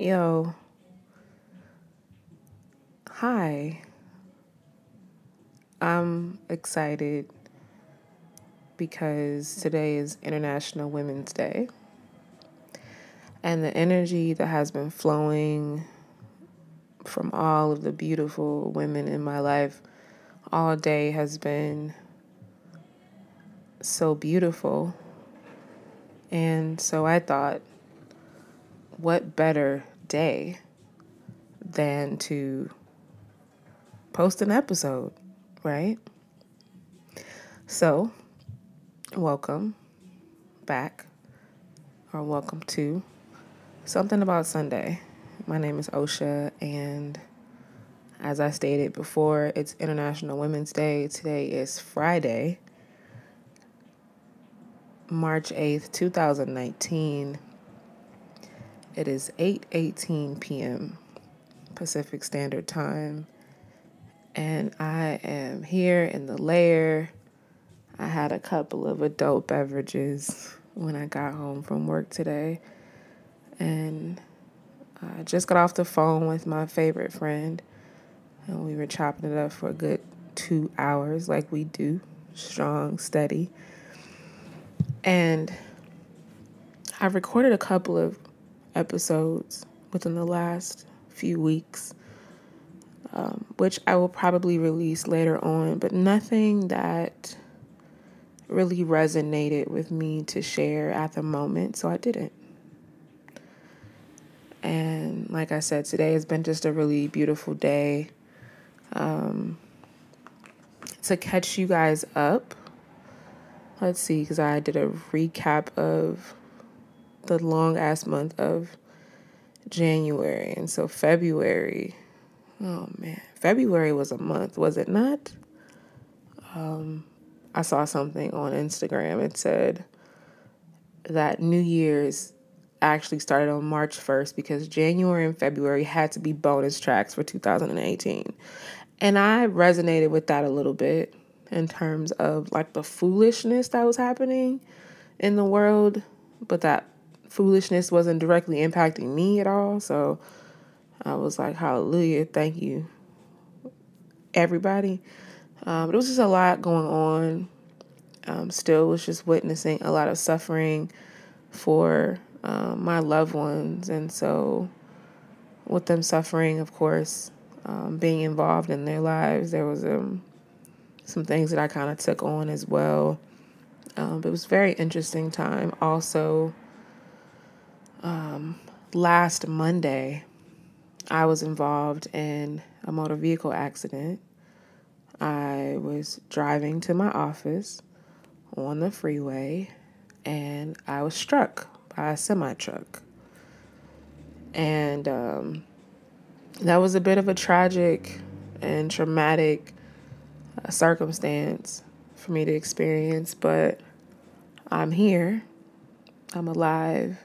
Yo. Hi. I'm excited because today is International Women's Day. And the energy that has been flowing from all of the beautiful women in my life all day has been so beautiful. And so I thought, what better day than to post an episode, right? So, welcome back, or welcome to Something About Sunday. My name is Osha, and as I stated before, it's International Women's Day. Today is Friday, March 8th, 2019. It is 8:18 p.m. Pacific Standard Time. And I am here in the lair. I had a couple of adult beverages when I got home from work today. And I just got off the phone with my favorite friend. And we were chopping it up for a good two hours, like we do, strong, steady. And I recorded a couple of episodes within the last few weeks, um, which I will probably release later on, but nothing that really resonated with me to share at the moment, so I didn't. And like I said, today has been just a really beautiful day. Um, to catch you guys up, let's see, because I did a recap of the long ass month of January. And so February, oh man, February was a month, was it not? Um, I saw something on Instagram. It said that New Year's actually started on March 1st because January and February had to be bonus tracks for 2018. And I resonated with that a little bit in terms of like the foolishness that was happening in the world, but that foolishness wasn't directly impacting me at all. So I was like, hallelujah, thank you, everybody. Um, but it was just a lot going on. Um, still was just witnessing a lot of suffering for um, my loved ones. And so, with them suffering, of course, um, being involved in their lives, there was um, some things that I kind of took on as well. Um, it was very interesting time. Also, um, last Monday, I was involved in a motor vehicle accident. I was driving to my office on the freeway and I was struck by a semi truck. And um, that was a bit of a tragic and traumatic uh, circumstance for me to experience, but I'm here. I'm alive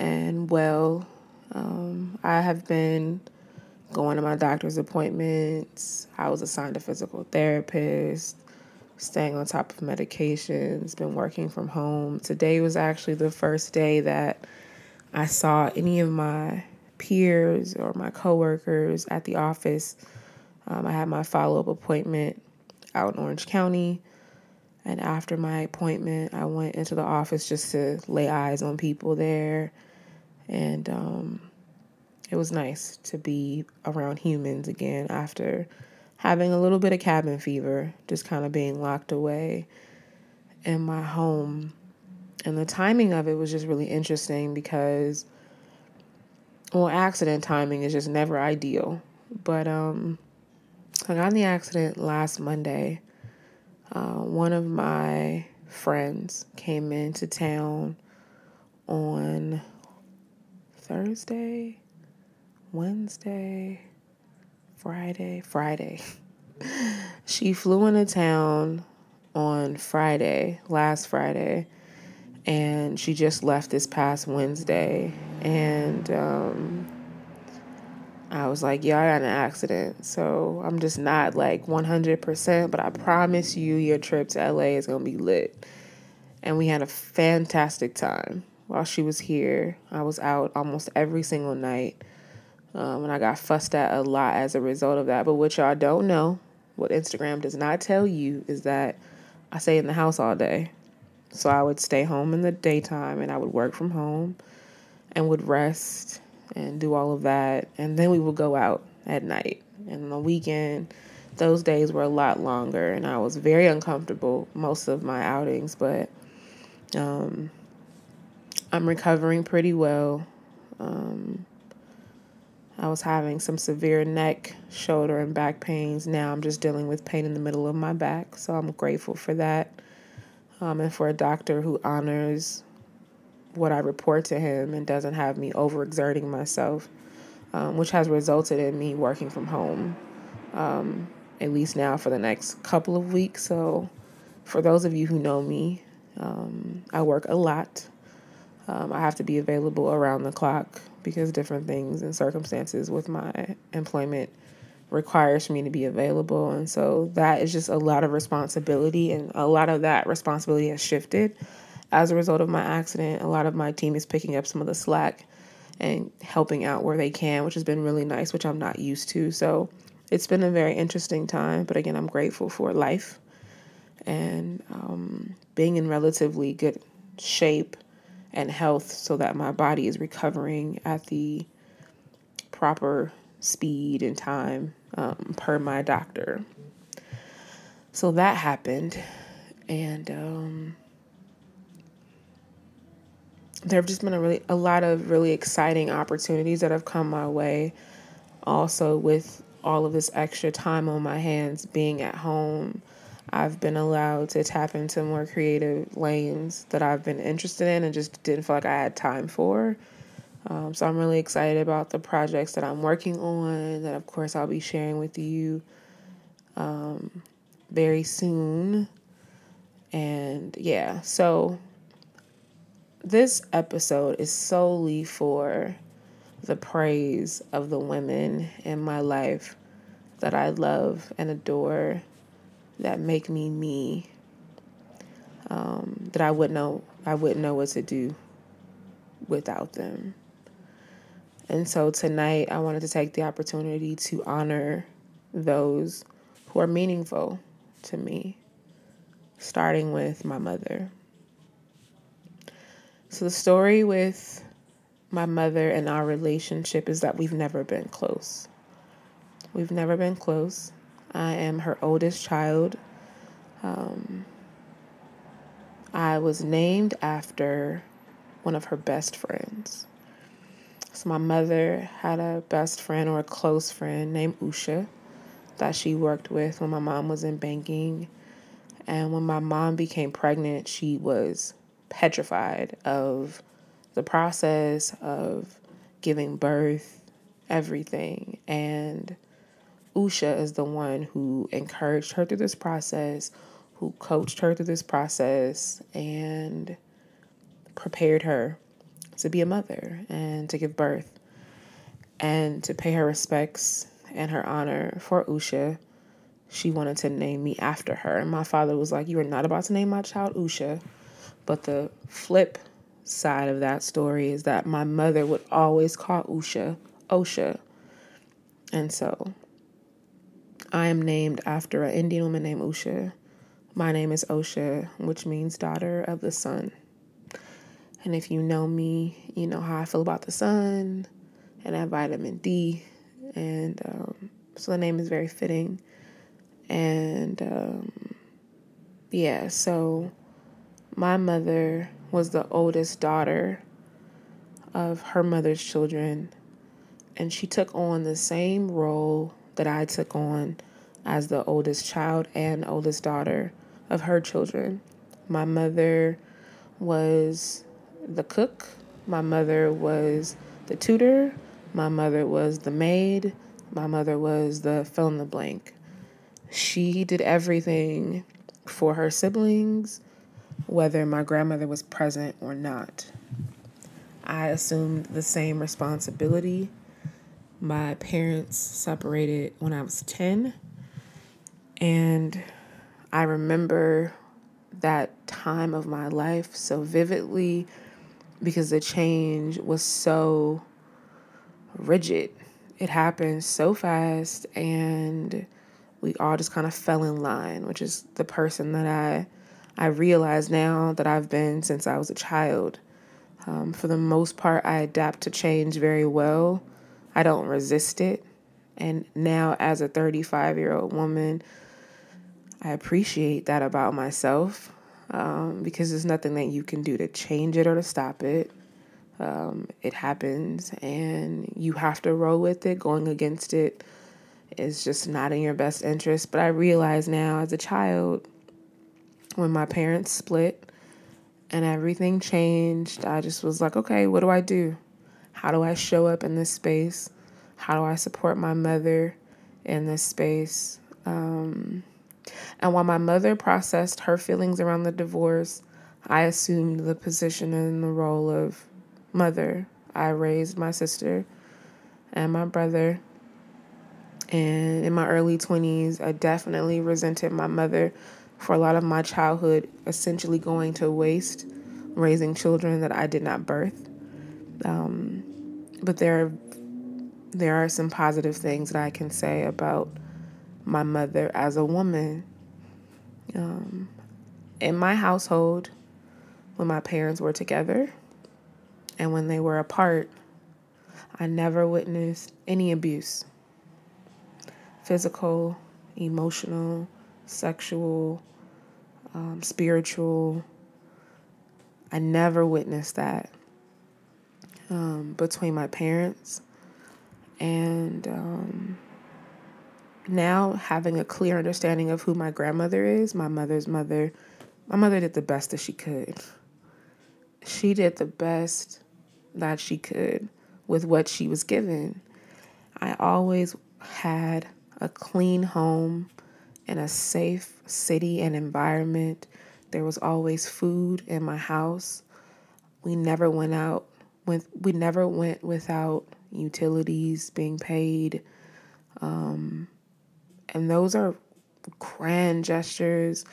and well. Um, I have been going to my doctor's appointments. I was assigned a physical therapist, staying on top of medications, been working from home. Today was actually the first day that I saw any of my peers or my coworkers at the office. Um, I had my follow up appointment out in Orange County. And after my appointment, I went into the office just to lay eyes on people there. And um, it was nice to be around humans again after having a little bit of cabin fever, just kind of being locked away in my home. And the timing of it was just really interesting because, well, accident timing is just never ideal. But um, I got in the accident last Monday. Uh, one of my friends came into town on Thursday, Wednesday, Friday, Friday. she flew into town on Friday, last Friday, and she just left this past Wednesday. And um, I was like, yeah, I got an accident. So I'm just not like 100%, but I promise you, your trip to LA is going to be lit. And we had a fantastic time. While she was here. I was out almost every single night. Um, and I got fussed at a lot as a result of that. But what y'all don't know, what Instagram does not tell you, is that I stay in the house all day. So I would stay home in the daytime and I would work from home and would rest and do all of that. And then we would go out at night. And on the weekend, those days were a lot longer and I was very uncomfortable most of my outings, but um, I'm recovering pretty well. Um, I was having some severe neck, shoulder, and back pains. Now I'm just dealing with pain in the middle of my back. So I'm grateful for that. Um, and for a doctor who honors what I report to him and doesn't have me overexerting myself, um, which has resulted in me working from home, um, at least now for the next couple of weeks. So, for those of you who know me, um, I work a lot. Um, I have to be available around the clock because different things and circumstances with my employment requires me to be available. And so that is just a lot of responsibility and a lot of that responsibility has shifted as a result of my accident. A lot of my team is picking up some of the slack and helping out where they can which has been really nice which i'm not used to. So it's been a very interesting time but again i'm grateful for life and um, being in relatively good shape and health so that my body is recovering at the proper speed and time um, per my doctor. So that happened. And um, there have just been a really a lot of really exciting opportunities that have come my way. Also, with all of this extra time on my hands, being at home, I've been allowed to tap into more creative lanes that I've been interested in and just didn't feel like I had time for. Um, so I'm really excited about the projects that I'm working on, that of course I'll be sharing with you um, very soon. And yeah, so this episode is solely for the praise of the women in my life that I love and adore, that make me me, um, that I wouldn't know I wouldn't know what to do without them. And so tonight, I wanted to take the opportunity to honor those who are meaningful to me, starting with my mother. So, the story with my mother and our relationship is that we've never been close. We've never been close. I am her oldest child. Um, I was named after one of her best friends. So my mother had a best friend or a close friend named Usha that she worked with when my mom was in banking. And when my mom became pregnant, she was petrified of the process of giving birth, everything. And Usha is the one who encouraged her through this process, who coached her through this process, and prepared her to be a mother and to give birth and to pay her respects and her honor for Usha. She wanted to name me after her. And my father was like, You are not about to name my child Usha. But the flip side of that story is that my mother would always call Usha Osha. And so I am named after an Indian woman named Usha. My name is Osha, which means daughter of the sun. And if you know me, you know how I feel about the sun and that vitamin D. And um, so the name is very fitting. And um, yeah, so my mother was the oldest daughter of her mother's children. And she took on the same role that I took on as the oldest child and oldest daughter of her children. My mother was the cook. My mother was the tutor. My mother was the maid. My mother was the fill in the blank. She did everything for her siblings, whether my grandmother was present or not. I assumed the same responsibility. My parents separated when I was 10, and I remember that time of my life so vividly because the change was so rigid. It happened so fast, and we all just kind of fell in line, which is the person that I I realize now that I've been since I was a child. Um, for the most part, I adapt to change very well. I don't resist it. And now, as a 35 year old woman, I appreciate that about myself um, because there's nothing that you can do to change it or to stop it. Um, it happens and you have to roll with it. Going against it is just not in your best interest. But I realize now as a child, when my parents split and everything changed, I just was like, okay, what do I do? How do I show up in this space? How do I support my mother in this space? Um, and while my mother processed her feelings around the divorce, I assumed the position and the role of mother. I raised my sister and my brother. And in my early 20s, I definitely resented my mother for a lot of my childhood essentially going to waste raising children that I did not birth. Um, but there are, there are some positive things that I can say about my mother as a woman. Um, in my household, when my parents were together and when they were apart, I never witnessed any abuse physical, emotional, sexual, um, spiritual. I never witnessed that um, between my parents. And um, now having a clear understanding of who my grandmother is, my mother's mother, my mother did the best that she could. She did the best that she could with what she was given. I always had a clean home in a safe city and environment. There was always food in my house. We never went out with we never went without utilities being paid. Um, and those are grand gestures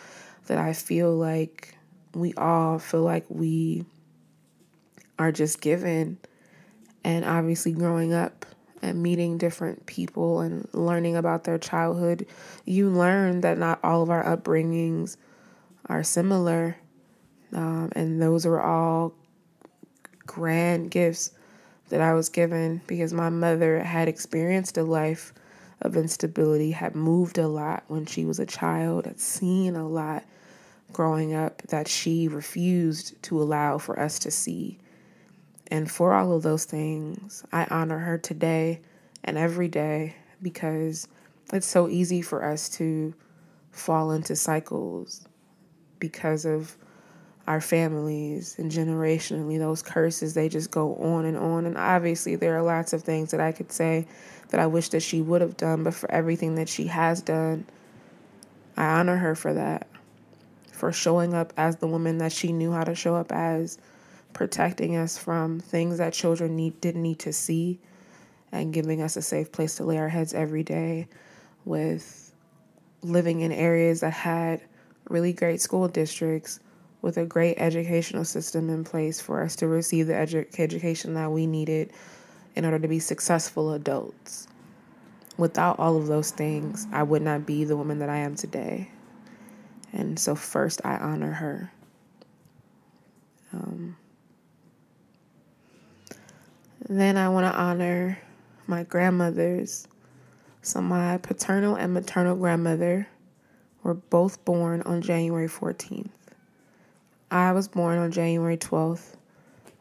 that I feel like we all feel like we are just given. And obviously, growing up and meeting different people and learning about their childhood, you learn that not all of our upbringings are similar. Um, and those are all grand gifts that I was given because my mother had experienced a life of instability, had moved a lot when she was a child, had seen a lot growing up that she refused to allow for us to see. And for all of those things, I honor her today and every day because it's so easy for us to fall into cycles because of our families and generationally those curses they just go on and on. And obviously there are lots of things that I could say that I wish that she would have done but for everything that she has done I honor her for that. For showing up as the woman that she knew how to show up as protecting us from things that children need didn't need to see and giving us a safe place to lay our heads every day with living in areas that had really great school districts with a great educational system in place for us to receive the edu- education that we needed in order to be successful adults. Without all of those things, I would not be the woman that I am today. And so, first, I honor her. Um, then I want to honor my grandmothers. So, my paternal and maternal grandmother were both born on January 14th. I was born on January 12th.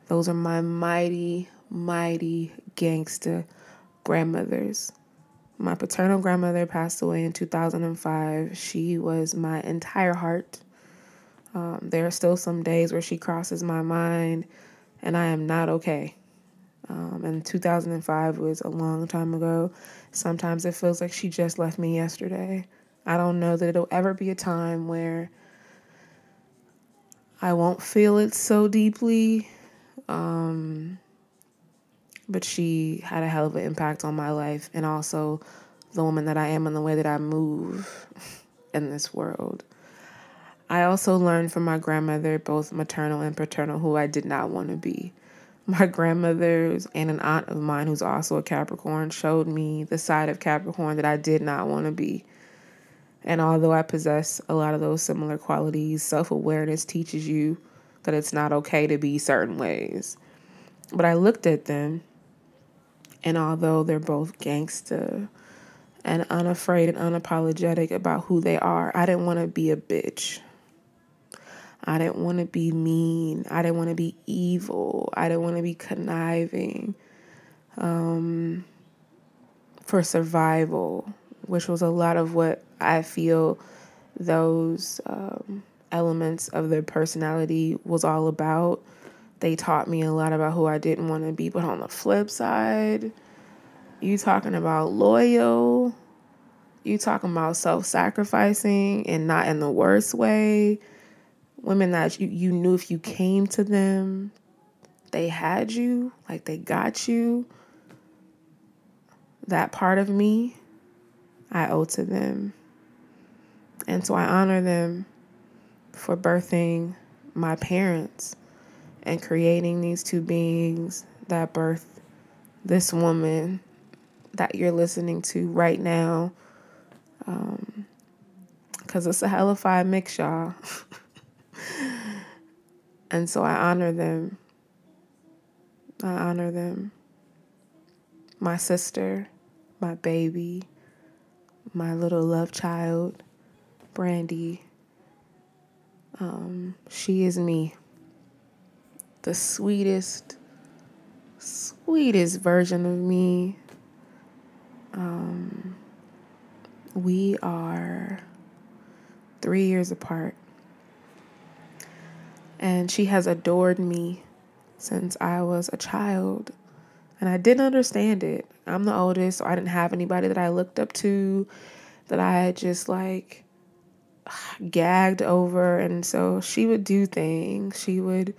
Those are my mighty, mighty gangster grandmothers. My paternal grandmother passed away in 2005. She was my entire heart. Um, there are still some days where she crosses my mind, and I am not okay. Um, and 2005 was a long time ago. Sometimes it feels like she just left me yesterday. I don't know that it'll ever be a time where I won't feel it so deeply. Um, but she had a hell of an impact on my life and also the woman that I am and the way that I move in this world. I also learned from my grandmother, both maternal and paternal, who I did not want to be. My grandmother's and an aunt of mine, who's also a Capricorn, showed me the side of Capricorn that I did not want to be. And although I possess a lot of those similar qualities, self awareness teaches you that it's not okay to be certain ways. But I looked at them, and although they're both gangsta and unafraid and unapologetic about who they are, I didn't want to be a bitch. I didn't want to be mean. I didn't want to be evil. I didn't want to be conniving um, for survival, which was a lot of what I feel those um, elements of their personality was all about. They taught me a lot about who I didn't want to be. But on the flip side, you talking about loyal, you talking about self sacrificing and not in the worst way. Women that you, you knew if you came to them, they had you, like they got you. That part of me, I owe to them. And so I honor them for birthing my parents and creating these two beings that birth this woman that you're listening to right now. Um, cause it's a hellified mix, y'all. and so I honor them. I honor them. My sister, my baby, my little love child, Brandy. Um, she is me. The sweetest, sweetest version of me. Um, we are three years apart. And she has adored me since I was a child. And I didn't understand it. I'm the oldest, so I didn't have anybody that I looked up to, that I just like gagged over. And so she would do things. She would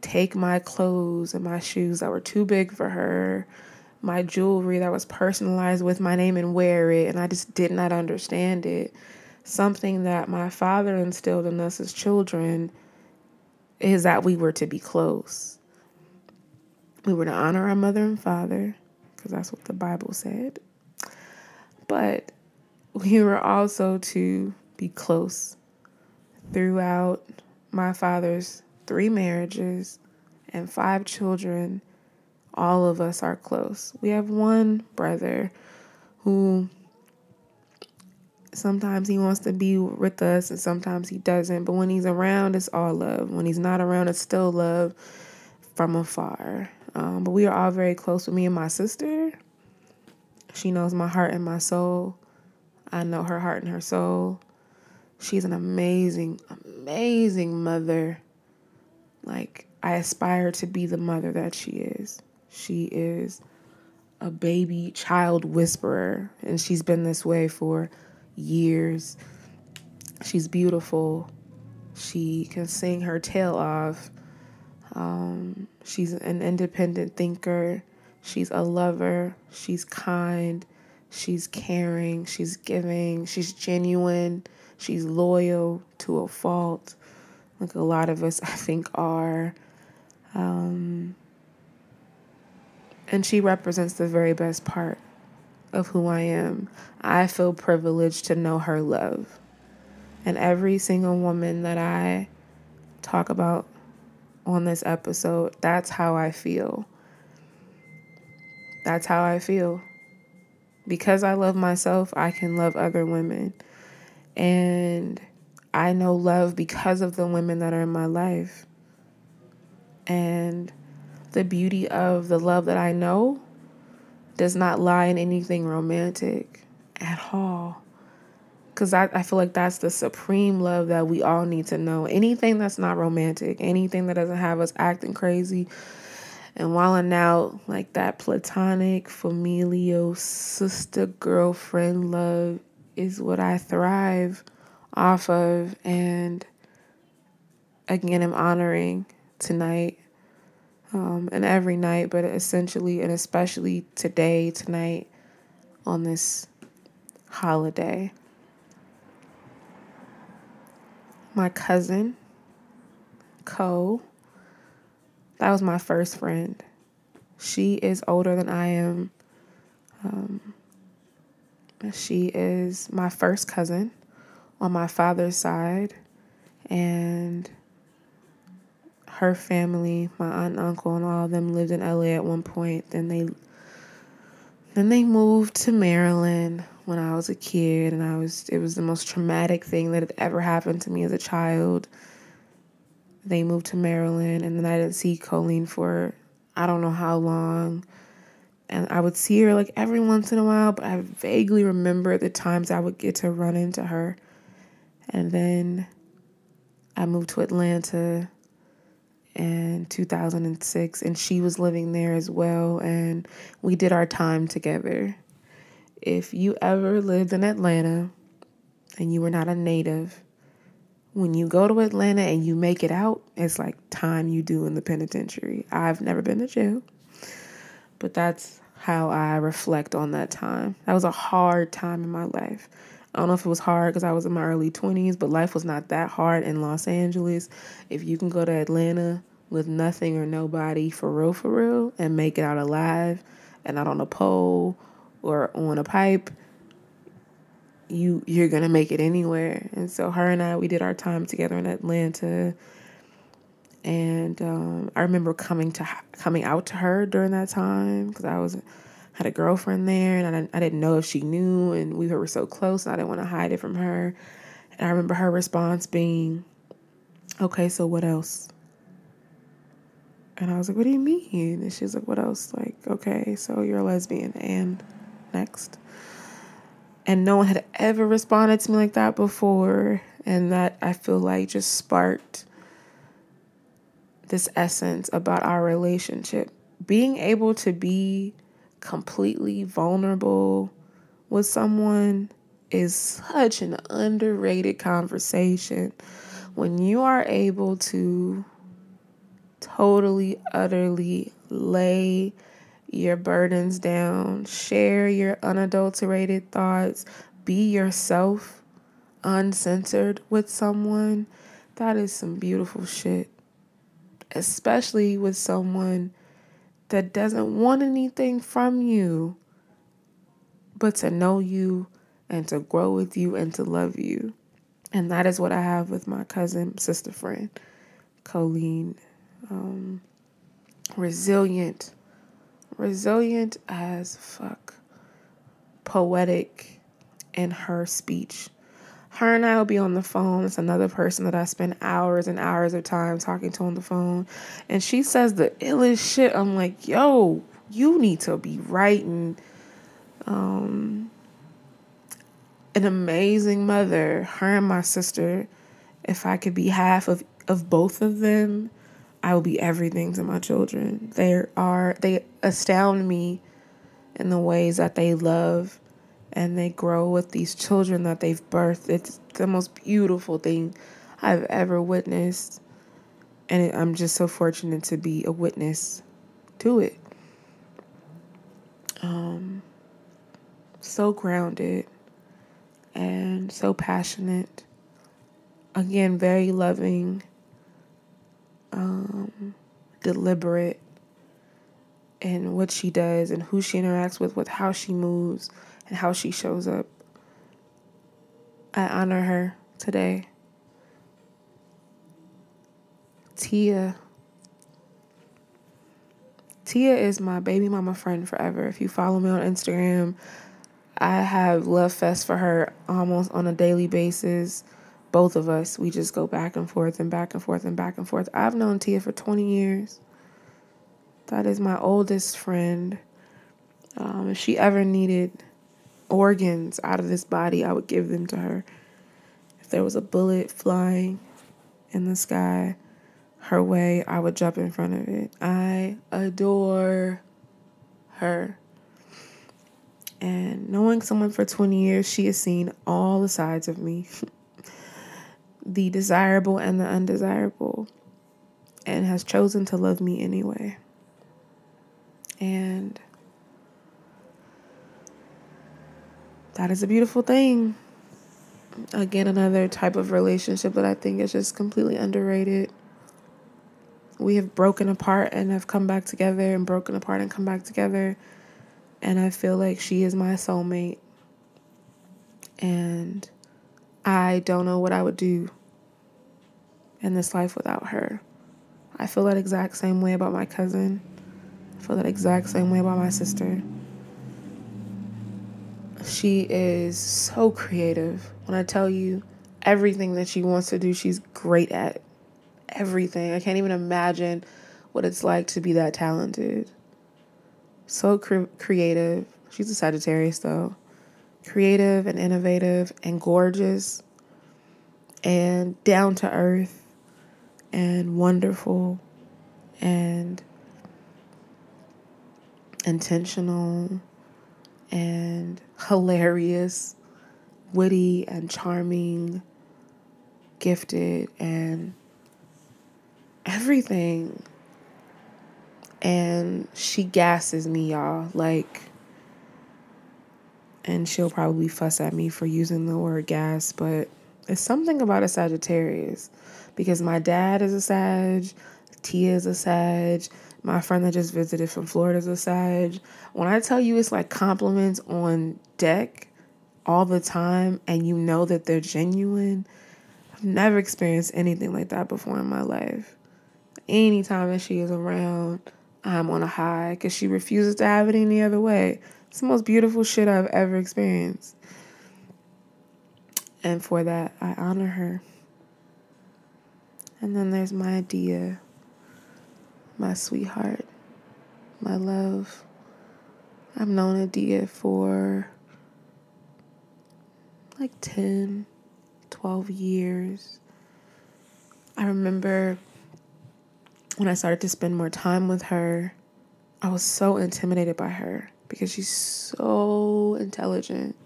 take my clothes and my shoes that were too big for her, my jewelry that was personalized with my name and wear it. And I just did not understand it. Something that my father instilled in us as children is that we were to be close. We were to honor our mother and father, because that's what the Bible said. But we were also to be close throughout my father's three marriages and five children. All of us are close. We have one brother who sometimes he wants to be with us and sometimes he doesn't. But when he's around, it's all love. When he's not around, it's still love from afar. Um, but we are all very close with me and my sister. She knows my heart and my soul. I know her heart and her soul. She's an amazing, amazing mother. Like, I aspire to be the mother that she is. She is a baby child whisperer, and she's been this way for years. She's beautiful. She can sing her tail off. Um, she's an independent thinker. She's a lover. She's kind. She's caring. She's giving. She's genuine. She's loyal to a fault. Like a lot of us, I think, are. Um, and she represents the very best part of who I am. I feel privileged to know her love. And every single woman that I talk about on this episode, that's how I feel. That's how I feel. Because I love myself, I can love other women. And I know love because of the women that are in my life. And the beauty of the love that I know does not lie in anything romantic at all. Because I, I feel like that's the supreme love that we all need to know. Anything that's not romantic, anything that doesn't have us acting crazy and wilding out, like that platonic, familial, sister, girlfriend love is what I thrive off of. And again, I'm honoring tonight um, and every night, but essentially and especially today, tonight, on this holiday. my cousin, Co. That was my first friend. She is older than I am. Um, she is my first cousin on my father's side, and her family, my aunt and uncle, and all of them lived in LA at one point. Then they then they moved to Maryland when I was a kid, and I was it was the most traumatic thing that had ever happened to me as a child. They moved to Maryland, and then I didn't see Colleen for I don't know how long. And I would see her like every once in a while, but I vaguely remember the times I would get to run into her. And then I moved to Atlanta in 2006 and she was living there as well and we did our time together. If you ever lived in Atlanta and you were not a native, when you go to Atlanta and you make it out, it's like time you do in the penitentiary. I've never been to jail, but that's how I reflect on that time. That was a hard time in my life. I don't know if it was hard because I was in my early 20s, but life was not that hard in Los Angeles. If you can go to Atlanta with nothing or nobody for real, for real, and make it out alive and not on a pole or on a pipe, you you're gonna make it anywhere. And so her and I we did our time together in Atlanta. And um, I remember coming to coming out to her during that time because I was had a girlfriend there, and I, I didn't know if she knew, and we were so close, and I didn't want to hide it from her. And I remember her response being, "Okay, so what else?" And I was like, "What do you mean?" And she's like, "What else?" Like, "Okay, so you're a lesbian, and next." And no one had ever responded to me like that before, and that I feel like just sparked this essence about our relationship. Being able to be completely vulnerable with someone is such an underrated conversation. When you are able to totally, utterly lay your burdens down, share your unadulterated thoughts, be yourself uncensored with someone, that is some beautiful shit. Especially with someone that doesn't want anything from you but to know you and to grow with you and to love you. And that is what I have with my cousin, sister friend, Colleen. Um, resilient, resilient as fuck, poetic in her speech. Her and I will be on the phone. It's another person that I spend hours and hours of time talking to on the phone. And she says the illest shit. I'm like, yo, you need to be writing. Um, an amazing mother. Her and my sister. If I could be half of, of both of them, I will be everything to my children. They are they astound me in the ways that they love and they grow with these children that they've birthed. It's the most beautiful thing I've ever witnessed. And I'm just so fortunate to be a witness to it. Um, so grounded and so passionate. Again, very loving, um, deliberate in what she does and who she interacts with, with how she moves and how she shows up. I honor her today. Tia. Tia is my baby mama friend forever. If you follow me on Instagram, I have love fest for her almost on a daily basis. Both of us, we just go back and forth and back and forth and back and forth. I've known Tia for 20 years. That is my oldest friend. Um, if she ever needed organs out of this body, I would give them to her. If there was a bullet flying in the sky her way, I would jump in front of it. I adore her. And knowing someone for 20 years, she has seen all the sides of me the desirable and the undesirable, and has chosen to love me anyway. And that is a beautiful thing. Again, another type of relationship that I think is just completely underrated. We have broken apart and have come back together and broken apart and come back together. And I feel like she is my soulmate. And I don't know what I would do in this life without her. I feel that exact same way about my cousin. I feel that exact same way about my sister. She is so creative. When I tell you everything that she wants to do, she's great at everything. I can't even imagine what it's like to be that talented. So cre- creative. She's a Sagittarius, though. Creative and innovative and gorgeous and down to earth and wonderful and intentional and hilarious, witty and charming, gifted, and everything. And she gasses me, y'all. Like, and she'll probably fuss at me for using the word gas, but it's something about a Sagittarius because my dad is a Sag, Tia is a Sag, my friend that just visited from Florida is a Sag. When I tell you it's like compliments on deck all the time and you know that they're genuine, I've never experienced anything like that before in my life. Anytime that she is around, I'm on a high because she refuses to have it any other way. It's the most beautiful shit I've ever experienced. And for that, I honor her. And then there's my Dia my sweetheart, my love. I've known Adia for like 10, 12 years. I remember when I started to spend more time with her, I was so intimidated by her because she's so intelligent.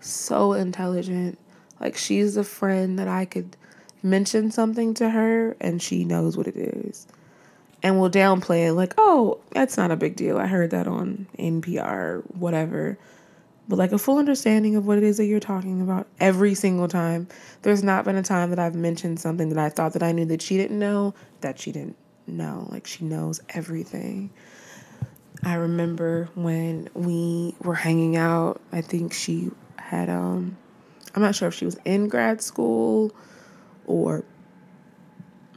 So intelligent. Like, she's a friend that I could mention something to her and she knows what it is and will downplay it like, oh, that's not a big deal. I heard that on NPR, whatever. But like a full understanding of what it is that you're talking about every single time. There's not been a time that I've mentioned something that I thought that I knew that she didn't know that she didn't know. Like she knows everything. I remember when we were hanging out, I think she had um I'm not sure if she was in grad school or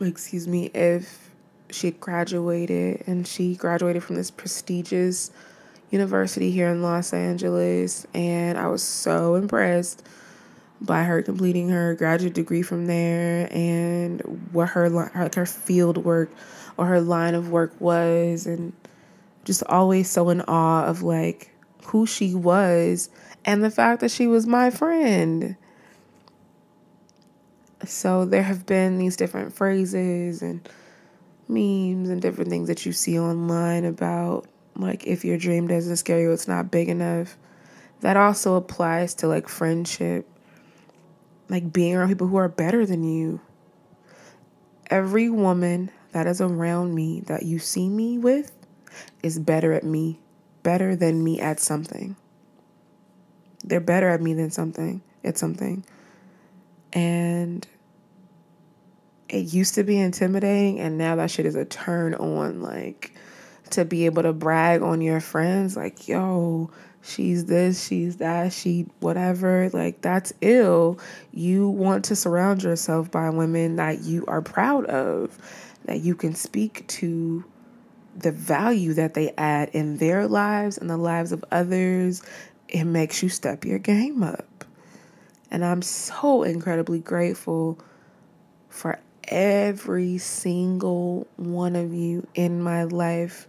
excuse me, if she graduated and she graduated from this prestigious university here in Los Angeles and I was so impressed by her completing her graduate degree from there and what her like her field work or her line of work was and just always so in awe of like who she was and the fact that she was my friend. So there have been these different phrases and memes and different things that you see online about like if your dream doesn't scare you, it's not big enough. That also applies to like friendship, like being around people who are better than you. Every woman that is around me that you see me with is better at me, better than me at something. They're better at me than something, at something. And it used to be intimidating and now that shit is a turn on like to be able to brag on your friends like yo she's this she's that she whatever like that's ill you want to surround yourself by women that you are proud of that you can speak to the value that they add in their lives and the lives of others it makes you step your game up and i'm so incredibly grateful for every single one of you in my life.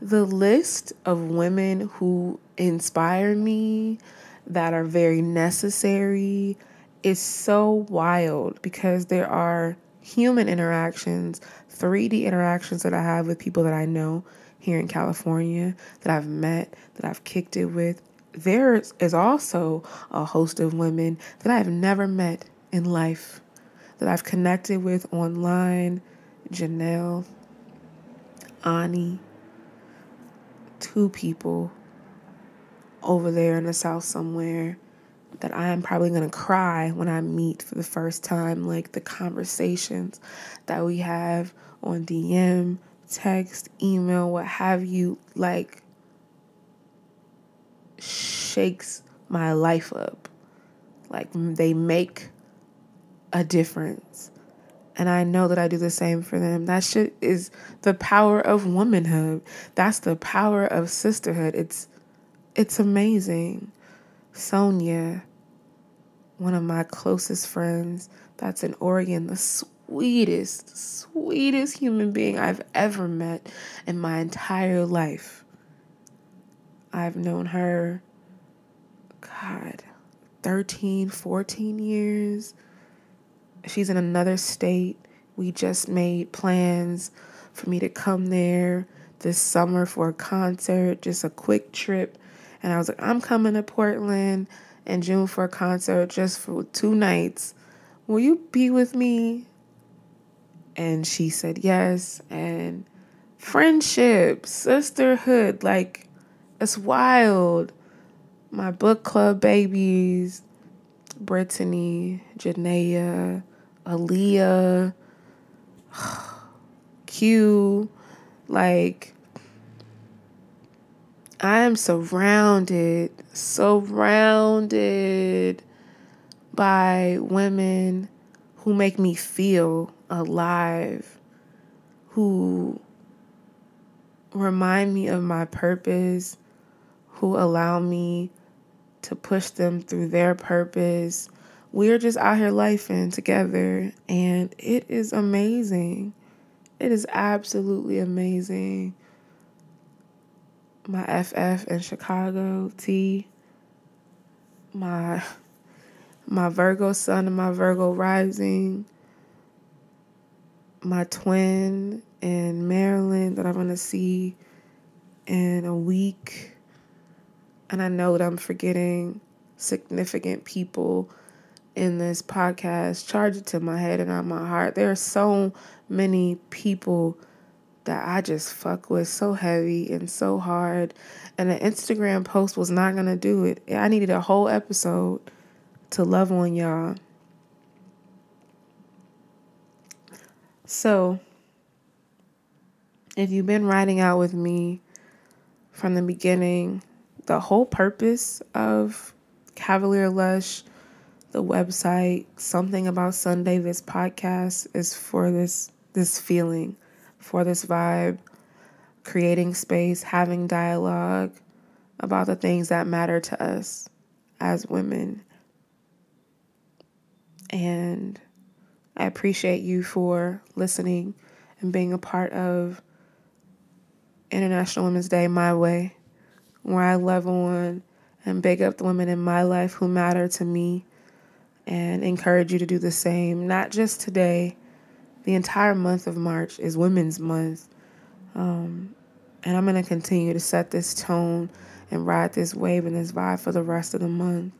The list of women who inspire me, that are very necessary, is so wild because there are human interactions, 3D interactions that I have with people that I know here in California, that I've met, that I've kicked it with. There is also a host of women that I've never met in life that I've connected with online Janelle, Ani, two people over there in the South somewhere that I am probably going to cry when I meet for the first time. Like the conversations that we have on DM, text, email, what have you, like shakes my life up. Like they make a difference. And I know that I do the same for them. That shit is the power of womanhood. That's the power of sisterhood. It's it's amazing. Sonia, one of my closest friends, that's in Oregon, the sweetest, sweetest human being I've ever met in my entire life. I've known her, God, 13, 14 years. She's in another state. We just made plans for me to come there this summer for a concert, just a quick trip. And I was like, I'm coming to Portland in June for a concert just for two nights. Will you be with me? And she said yes. And friendship, sisterhood, like it's wild. My book club babies, Brittany, Janaea, Aaliyah, Q, like I am surrounded, surrounded by women who make me feel alive, who remind me of my purpose, who allow me to push them through their purpose. We're just out here lifing together, and it is amazing. It is absolutely amazing. My FF in Chicago, T. My my Virgo sun and my Virgo rising. My twin in Maryland that I'm gonna see in a week. And I know that I'm forgetting significant people in this podcast. Charge it to my head and on my heart. There are so many people that I just fuck with so heavy and so hard. And an Instagram post was not gonna do it. I needed a whole episode to love on y'all. So, if you've been riding out with me from the beginning, the whole purpose of Cavalier Lush the website, something about Sunday, this podcast is for this this feeling, for this vibe, creating space, having dialogue about the things that matter to us as women. And I appreciate you for listening and being a part of International Women's Day my way, where I love on and big up the women in my life who matter to me and encourage you to do the same, not just today. The entire month of March is Women's Month. Um, and I'm going to continue to set this tone and ride this wave and this vibe for the rest of the month.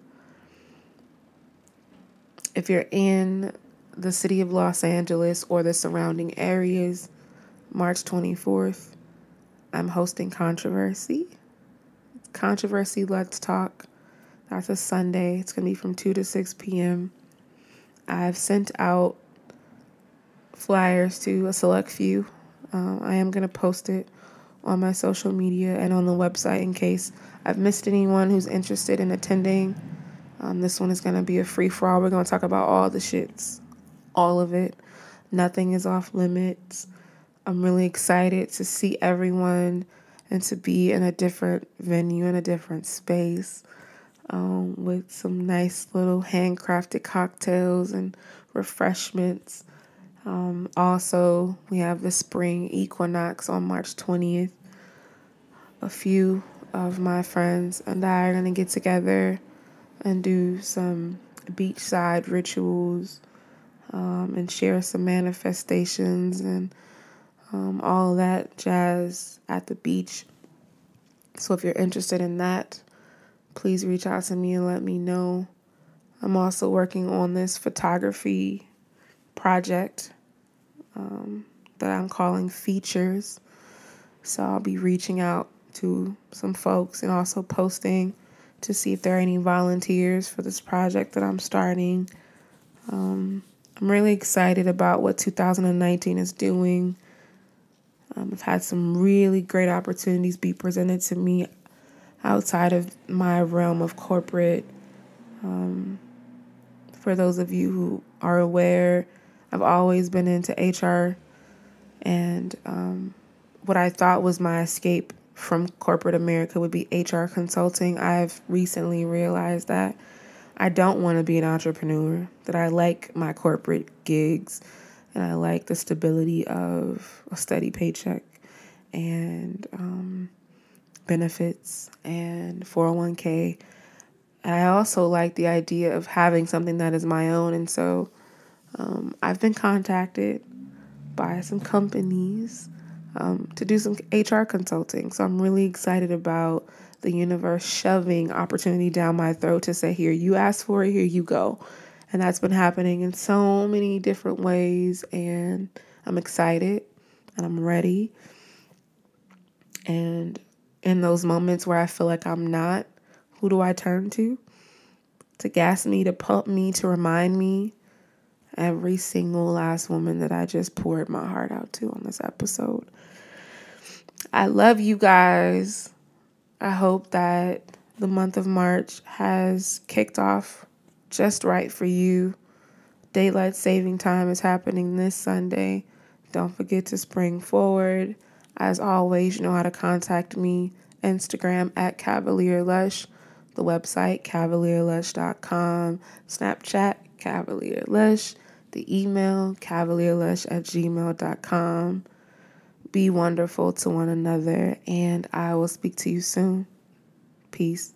If you're in the city of Los Angeles or the surrounding areas, March 24th, I'm hosting Controversy. Controversy Let's Talk. That's a Sunday. It's going to be from 2 to 6 p.m. I've sent out flyers to a select few. Uh, I am going to post it on my social media and on the website in case I've missed anyone who's interested in attending. Um, this one is going to be a free for all. We're going to talk about all the shits, all of it. Nothing is off limits. I'm really excited to see everyone and to be in a different venue, in a different space um, with some nice little handcrafted cocktails and refreshments. Um, also, we have the spring equinox on March 20th. A few of my friends and I are going to get together and do some beachside rituals um, and share some manifestations and um, all that jazz at the beach. So, if you're interested in that, please reach out to me and let me know. I'm also working on this photography project um, that I'm calling Features. So I'll be reaching out to some folks and also posting to see if there are any volunteers for this project that I'm starting. Um, I'm really excited about what 2019 is doing. Um, I've had some really great opportunities be presented to me outside of my realm of corporate. Um, for those of you who are aware, I've always been into HR, and um, what I thought was my escape from corporate America would be HR consulting. I've recently realized that I don't want to be an entrepreneur, that I like my corporate gigs and I like the stability of a steady paycheck and um, benefits and 401k. And I also like the idea of having something that is my own. And so um, I've been contacted by some companies um, to do some HR consulting. So I'm really excited about the universe shoving opportunity down my throat to say, here, you asked for it, here you go. And that's been happening in so many different ways. And I'm excited and I'm ready. And in those moments where I feel like I'm not, who do I turn to? To gas me, to pump me, to remind me every single last woman that I just poured my heart out to on this episode. I love you guys. I hope that the month of March has kicked off just right for you. Daylight saving time is happening this Sunday. Don't forget to spring forward. As always, you know how to contact me. Instagram at Cavalier Lush, the website cavalierlush.com, Snapchat Cavalier Lush, the email cavalierlush at gmail.com. Be wonderful to one another, and I will speak to you soon. Peace.